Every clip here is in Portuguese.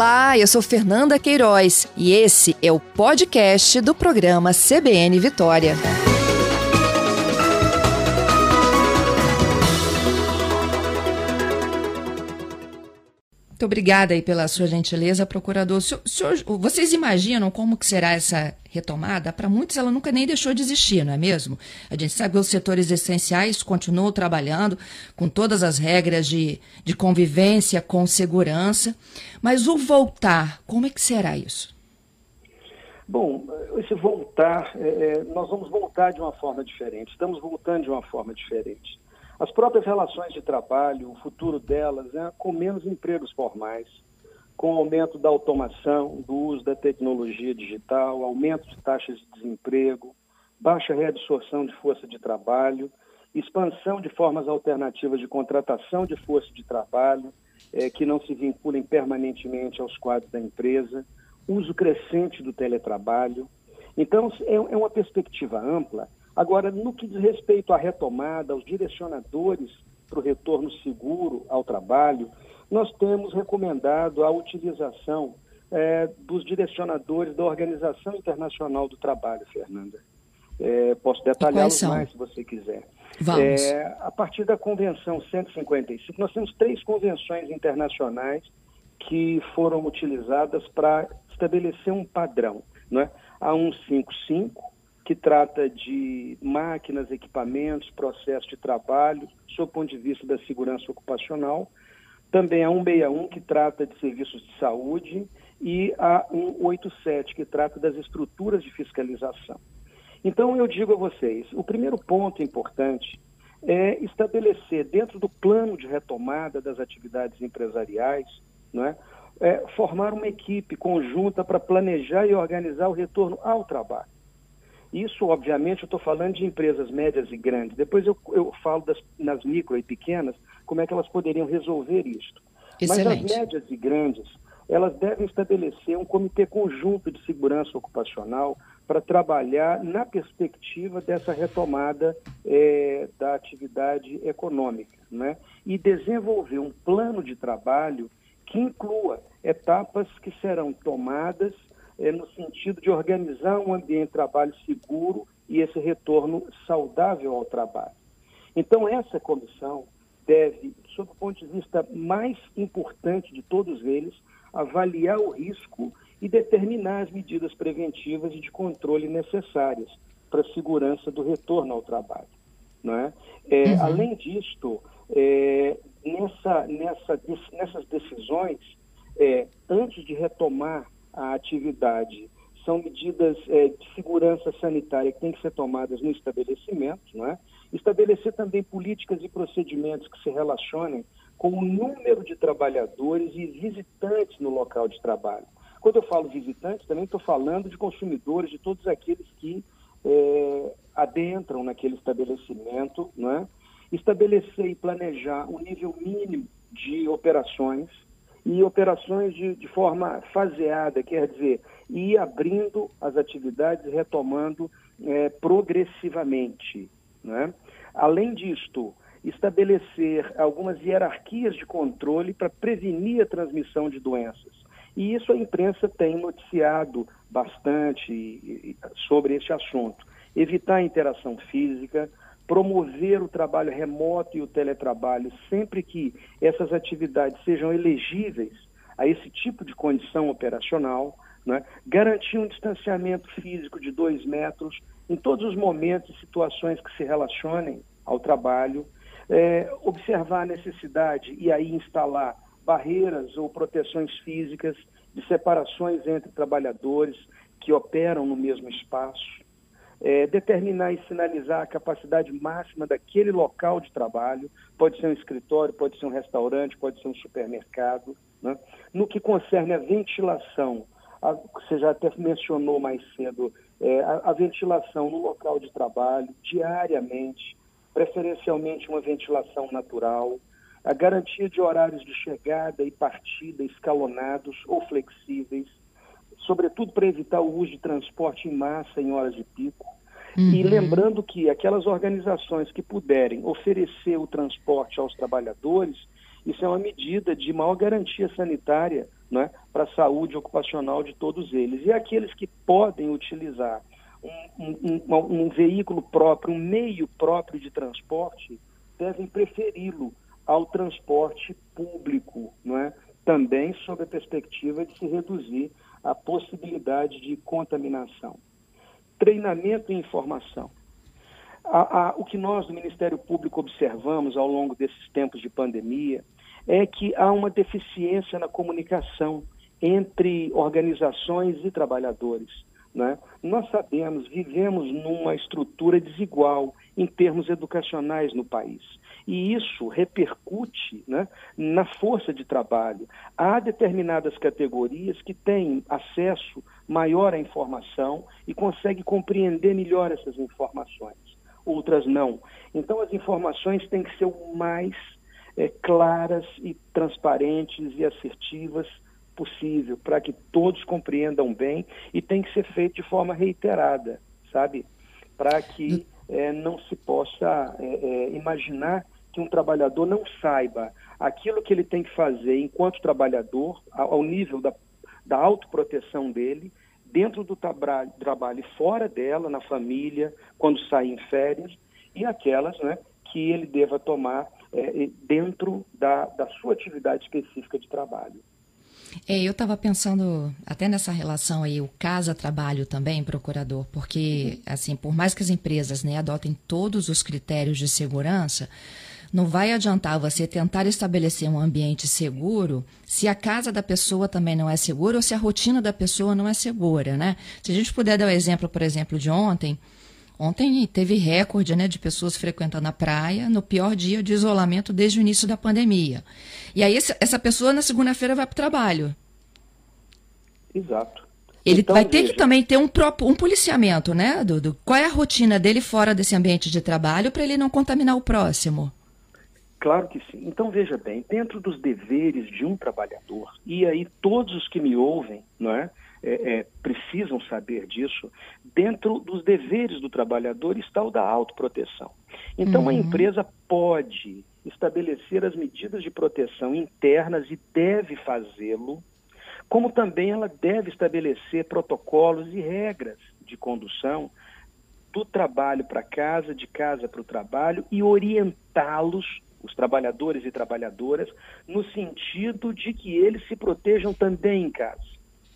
Olá, eu sou Fernanda Queiroz e esse é o podcast do programa CBN Vitória. Muito obrigada aí pela sua gentileza, procurador. Senhor, senhor, vocês imaginam como que será essa retomada? Para muitos ela nunca nem deixou de existir, não é mesmo? A gente sabe que os setores essenciais continuam trabalhando com todas as regras de, de convivência, com segurança, mas o voltar, como é que será isso? Bom, esse voltar, é, é nós vamos voltar de uma forma diferente, estamos voltando de uma forma diferente. As próprias relações de trabalho, o futuro delas, é com menos empregos formais, com o aumento da automação, do uso da tecnologia digital, aumento de taxas de desemprego, baixa reabsorção de força de trabalho, expansão de formas alternativas de contratação de força de trabalho, é, que não se vinculem permanentemente aos quadros da empresa, uso crescente do teletrabalho. Então, é, é uma perspectiva ampla Agora, no que diz respeito à retomada, aos direcionadores para o retorno seguro ao trabalho, nós temos recomendado a utilização é, dos direcionadores da Organização Internacional do Trabalho, Fernanda. É, posso detalhá-los mais se você quiser. Vamos. É, a partir da Convenção 155, nós temos três convenções internacionais que foram utilizadas para estabelecer um padrão. Né? A 155, que trata de máquinas, equipamentos, processo de trabalho, sob o ponto de vista da segurança ocupacional. Também a 161, que trata de serviços de saúde, e a 187, que trata das estruturas de fiscalização. Então, eu digo a vocês: o primeiro ponto importante é estabelecer, dentro do plano de retomada das atividades empresariais, não é, é formar uma equipe conjunta para planejar e organizar o retorno ao trabalho. Isso, obviamente, eu estou falando de empresas médias e grandes. Depois eu, eu falo das, nas micro e pequenas, como é que elas poderiam resolver isso. Excelente. Mas as médias e grandes, elas devem estabelecer um comitê conjunto de segurança ocupacional para trabalhar na perspectiva dessa retomada é, da atividade econômica, né? E desenvolver um plano de trabalho que inclua etapas que serão tomadas é, no sentido de organizar um ambiente de trabalho seguro e esse retorno saudável ao trabalho. Então, essa comissão deve, sob o ponto de vista mais importante de todos eles, avaliar o risco e determinar as medidas preventivas e de controle necessárias para a segurança do retorno ao trabalho. Não é? é uhum. Além disto, é, nessa, nessa, nessas decisões, é, antes de retomar a atividade. São medidas é, de segurança sanitária que têm que ser tomadas no estabelecimento, não é? Estabelecer também políticas e procedimentos que se relacionem com o número de trabalhadores e visitantes no local de trabalho. Quando eu falo visitantes, também estou falando de consumidores, de todos aqueles que é, adentram naquele estabelecimento, não é? Estabelecer e planejar um nível mínimo de operações, e operações de, de forma faseada, quer dizer, ir abrindo as atividades e retomando é, progressivamente. Né? Além disto, estabelecer algumas hierarquias de controle para prevenir a transmissão de doenças. E isso a imprensa tem noticiado bastante sobre esse assunto. Evitar a interação física, promover o trabalho remoto e o teletrabalho sempre que essas atividades sejam elegíveis a esse tipo de condição operacional, né? garantir um distanciamento físico de dois metros em todos os momentos e situações que se relacionem ao trabalho, é, observar a necessidade e aí instalar barreiras ou proteções físicas de separações entre trabalhadores que operam no mesmo espaço, é, determinar e sinalizar a capacidade máxima daquele local de trabalho, pode ser um escritório, pode ser um restaurante, pode ser um supermercado. Né? No que concerne a ventilação, a, você já até mencionou mais cedo, é, a, a ventilação no local de trabalho, diariamente, preferencialmente uma ventilação natural, a garantia de horários de chegada e partida escalonados ou flexíveis, sobretudo para evitar o uso de transporte em massa em horas de pico. Uhum. E lembrando que aquelas organizações que puderem oferecer o transporte aos trabalhadores, isso é uma medida de maior garantia sanitária né, para a saúde ocupacional de todos eles. E aqueles que podem utilizar um, um, um, um veículo próprio, um meio próprio de transporte, devem preferi-lo ao transporte público, não é? também sob a perspectiva de se reduzir a possibilidade de contaminação. Treinamento e informação. A, a, o que nós do Ministério Público observamos ao longo desses tempos de pandemia é que há uma deficiência na comunicação entre organizações e trabalhadores. Né? Nós sabemos, vivemos numa estrutura desigual em termos educacionais no país. E isso repercute né, na força de trabalho. Há determinadas categorias que têm acesso maior à informação e conseguem compreender melhor essas informações, outras não. Então, as informações têm que ser o mais é, claras e transparentes e assertivas possível, para que todos compreendam bem e tem que ser feito de forma reiterada, sabe? Para que é, não se possa é, é, imaginar que um trabalhador não saiba aquilo que ele tem que fazer enquanto trabalhador, ao nível da, da autoproteção dele, dentro do trabalho, e fora dela, na família, quando sai em férias, e aquelas né, que ele deva tomar é, dentro da, da sua atividade específica de trabalho. É, eu estava pensando até nessa relação aí, o casa-trabalho também, procurador, porque, assim, por mais que as empresas né, adotem todos os critérios de segurança, não vai adiantar você tentar estabelecer um ambiente seguro se a casa da pessoa também não é segura ou se a rotina da pessoa não é segura, né? Se a gente puder dar o exemplo, por exemplo, de ontem, Ontem teve recorde né, de pessoas frequentando a praia no pior dia de isolamento desde o início da pandemia. E aí essa pessoa na segunda-feira vai para o trabalho. Exato. Ele então, vai ter veja... que também ter um, próprio, um policiamento, né, Dudu? Qual é a rotina dele fora desse ambiente de trabalho para ele não contaminar o próximo? Claro que sim. Então veja bem, dentro dos deveres de um trabalhador, e aí todos os que me ouvem, não é? é, é, precisam saber disso, dentro dos deveres do trabalhador está o da autoproteção. Então, uhum. a empresa pode estabelecer as medidas de proteção internas e deve fazê-lo, como também ela deve estabelecer protocolos e regras de condução do trabalho para casa, de casa para o trabalho e orientá-los, os trabalhadores e trabalhadoras, no sentido de que eles se protejam também em casa.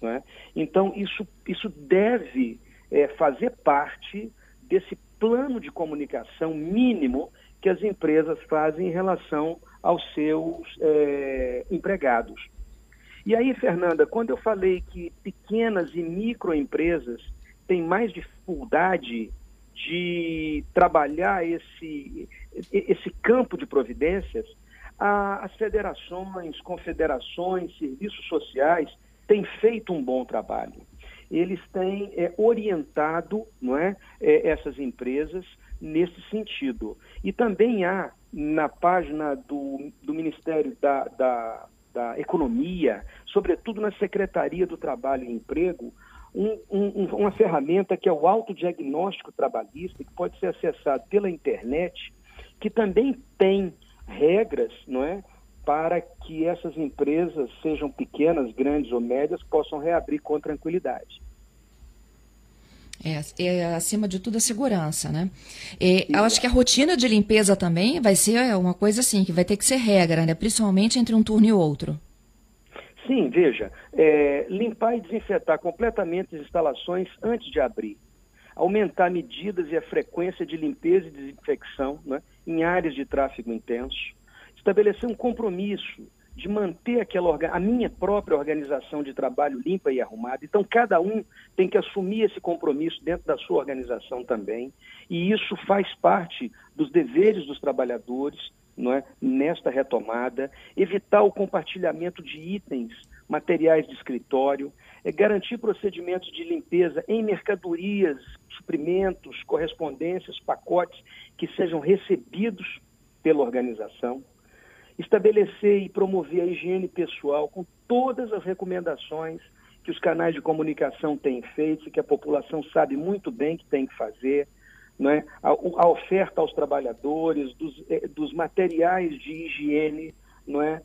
Né? Então, isso, isso deve é, fazer parte desse plano de comunicação mínimo que as empresas fazem em relação aos seus é, empregados. E aí, Fernanda, quando eu falei que pequenas e microempresas têm mais dificuldade de trabalhar esse, esse campo de providências, as federações, confederações, serviços sociais têm feito um bom trabalho. Eles têm é, orientado não é, é, essas empresas nesse sentido. E também há na página do, do Ministério da, da, da Economia, sobretudo na Secretaria do Trabalho e Emprego, um, um, uma ferramenta que é o autodiagnóstico trabalhista, que pode ser acessado pela internet, que também tem regras, não é, para que essas empresas, sejam pequenas, grandes ou médias, possam reabrir com tranquilidade. É, é, acima de tudo a segurança, né? E, eu acho que a rotina de limpeza também vai ser uma coisa assim, que vai ter que ser regra, né? Principalmente entre um turno e outro. Sim, veja, é, limpar e desinfetar completamente as instalações antes de abrir. Aumentar medidas e a frequência de limpeza e desinfecção né, em áreas de tráfego intenso estabelecer um compromisso de manter aquela a minha própria organização de trabalho limpa e arrumada. Então cada um tem que assumir esse compromisso dentro da sua organização também, e isso faz parte dos deveres dos trabalhadores, não é? Nesta retomada, evitar o compartilhamento de itens, materiais de escritório, é garantir procedimentos de limpeza em mercadorias, suprimentos, correspondências, pacotes que sejam recebidos pela organização estabelecer e promover a higiene pessoal com todas as recomendações que os canais de comunicação têm feito que a população sabe muito bem que tem que fazer, né? a, a oferta aos trabalhadores dos, eh, dos materiais de higiene, não é?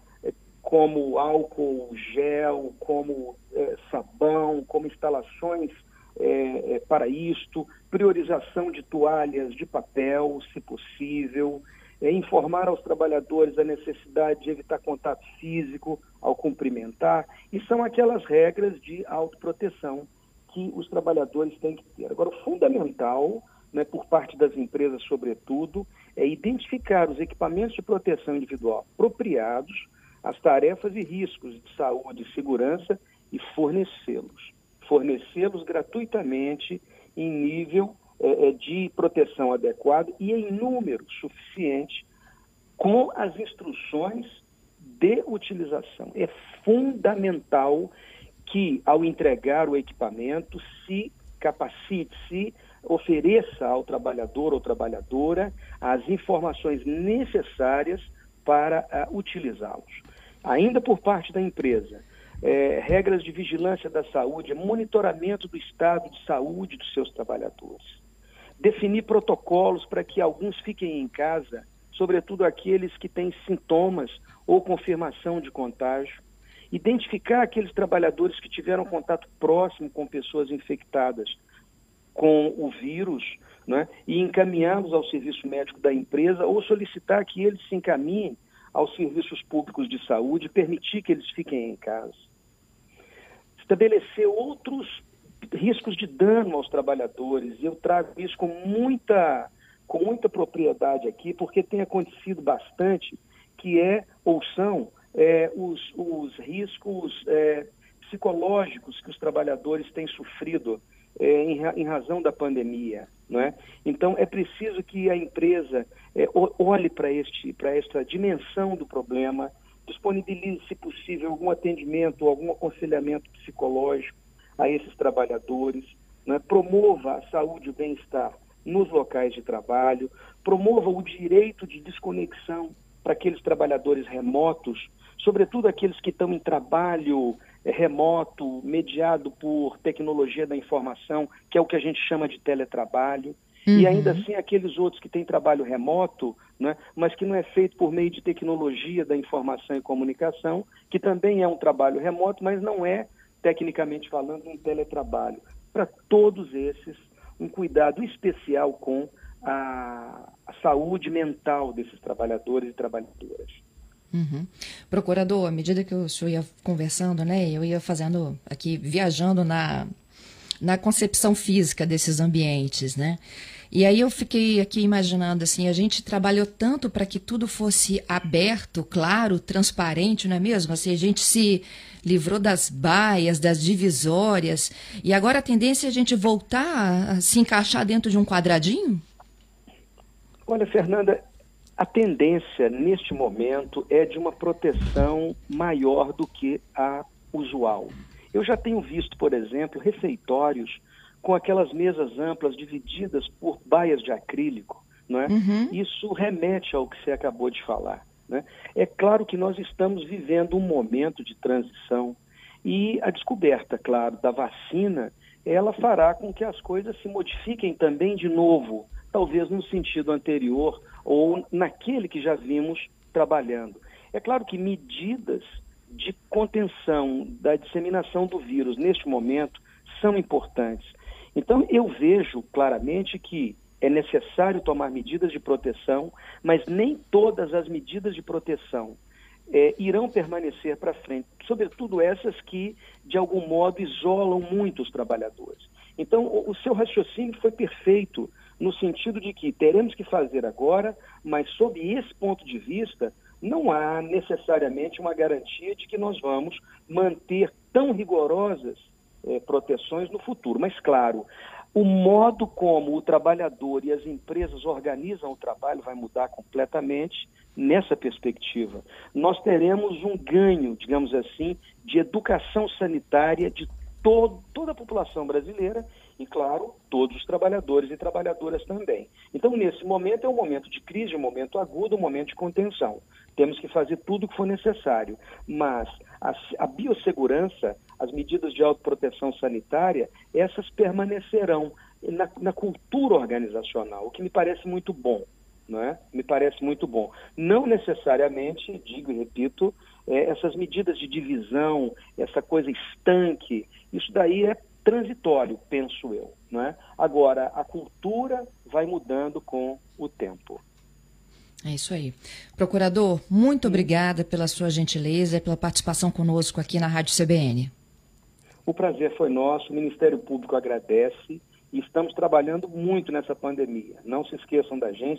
Como álcool gel, como é, sabão, como instalações é, é, para isto, priorização de toalhas de papel, se possível, é, informar aos trabalhadores a necessidade de evitar contato físico ao cumprimentar, e são aquelas regras de autoproteção que os trabalhadores têm que ter. Agora, o fundamental, né, por parte das empresas, sobretudo, é identificar os equipamentos de proteção individual apropriados, as tarefas e riscos de saúde e segurança e fornecê-los. Fornecê-los gratuitamente em nível é, de proteção adequado e em número suficiente com as instruções de utilização. É fundamental que, ao entregar o equipamento, se capacite, se ofereça ao trabalhador ou trabalhadora as informações necessárias para uh, utilizá-los. Ainda por parte da empresa, é, regras de vigilância da saúde, monitoramento do estado de saúde dos seus trabalhadores. Definir protocolos para que alguns fiquem em casa, sobretudo aqueles que têm sintomas ou confirmação de contágio identificar aqueles trabalhadores que tiveram contato próximo com pessoas infectadas com o vírus né, e encaminhá-los ao serviço médico da empresa ou solicitar que eles se encaminhem aos serviços públicos de saúde permitir que eles fiquem em casa. Estabelecer outros riscos de dano aos trabalhadores, e eu trago isso com muita, com muita propriedade aqui, porque tem acontecido bastante, que é ou são é, os, os, riscos é, psicológicos que os trabalhadores têm sofrido é, em, em, razão da pandemia. Não é? Então, é preciso que a empresa é, olhe para esta dimensão do problema, disponibilize, se possível, algum atendimento, algum aconselhamento psicológico a esses trabalhadores, é? promova a saúde e o bem-estar nos locais de trabalho, promova o direito de desconexão para aqueles trabalhadores remotos sobretudo aqueles que estão em trabalho remoto, mediado por tecnologia da informação, que é o que a gente chama de teletrabalho. Uhum. E ainda assim, aqueles outros que têm trabalho remoto, né, mas que não é feito por meio de tecnologia da informação e comunicação, que também é um trabalho remoto, mas não é, tecnicamente falando, um teletrabalho. Para todos esses, um cuidado especial com a, a saúde mental desses trabalhadores e trabalhadoras. Uhum. Procurador, à medida que o senhor ia conversando, né, eu ia fazendo aqui, viajando na, na concepção física desses ambientes, né? E aí eu fiquei aqui imaginando assim, a gente trabalhou tanto para que tudo fosse aberto, claro, transparente, não é mesmo? Assim, a gente se livrou das baias, das divisórias, e agora a tendência é a gente voltar a se encaixar dentro de um quadradinho? Olha, Fernanda, a tendência neste momento é de uma proteção maior do que a usual. Eu já tenho visto, por exemplo, refeitórios com aquelas mesas amplas divididas por baias de acrílico. Não é? Uhum. Isso remete ao que você acabou de falar. Né? É claro que nós estamos vivendo um momento de transição e a descoberta, claro, da vacina, ela fará com que as coisas se modifiquem também de novo, talvez no sentido anterior ou naquele que já vimos trabalhando. É claro que medidas de contenção da disseminação do vírus neste momento são importantes. Então, eu vejo claramente que é necessário tomar medidas de proteção, mas nem todas as medidas de proteção é, irão permanecer para frente, sobretudo essas que, de algum modo, isolam muito os trabalhadores. Então, o, seu raciocínio foi perfeito no sentido de que teremos que fazer agora, mas sob esse ponto de vista, não há necessariamente uma garantia de que nós vamos manter tão rigorosas eh, proteções no futuro. Mas, claro, o modo como o trabalhador e as empresas organizam o trabalho vai mudar completamente nessa perspectiva. Nós teremos um ganho, digamos assim, de educação sanitária de toda a população brasileira e, claro, todos os trabalhadores e trabalhadoras também. Então, nesse momento, é um momento de crise, um momento agudo, um momento de contenção. Temos que fazer tudo o que for necessário, mas a, a biossegurança, as medidas de autoproteção sanitária, essas permanecerão na, na cultura organizacional, o que me parece muito bom. não é? Me parece muito bom. Não necessariamente, digo e repito, é, essas medidas de divisão, essa coisa estanque, isso daí é transitório, penso eu. Não é? Agora, a cultura vai mudando com o tempo. É isso aí. Procurador, muito obrigada pela sua gentileza e pela participação conosco aqui na Rádio CBN. O prazer foi nosso, o Ministério Público agradece e estamos trabalhando muito nessa pandemia. Não se esqueçam da gente,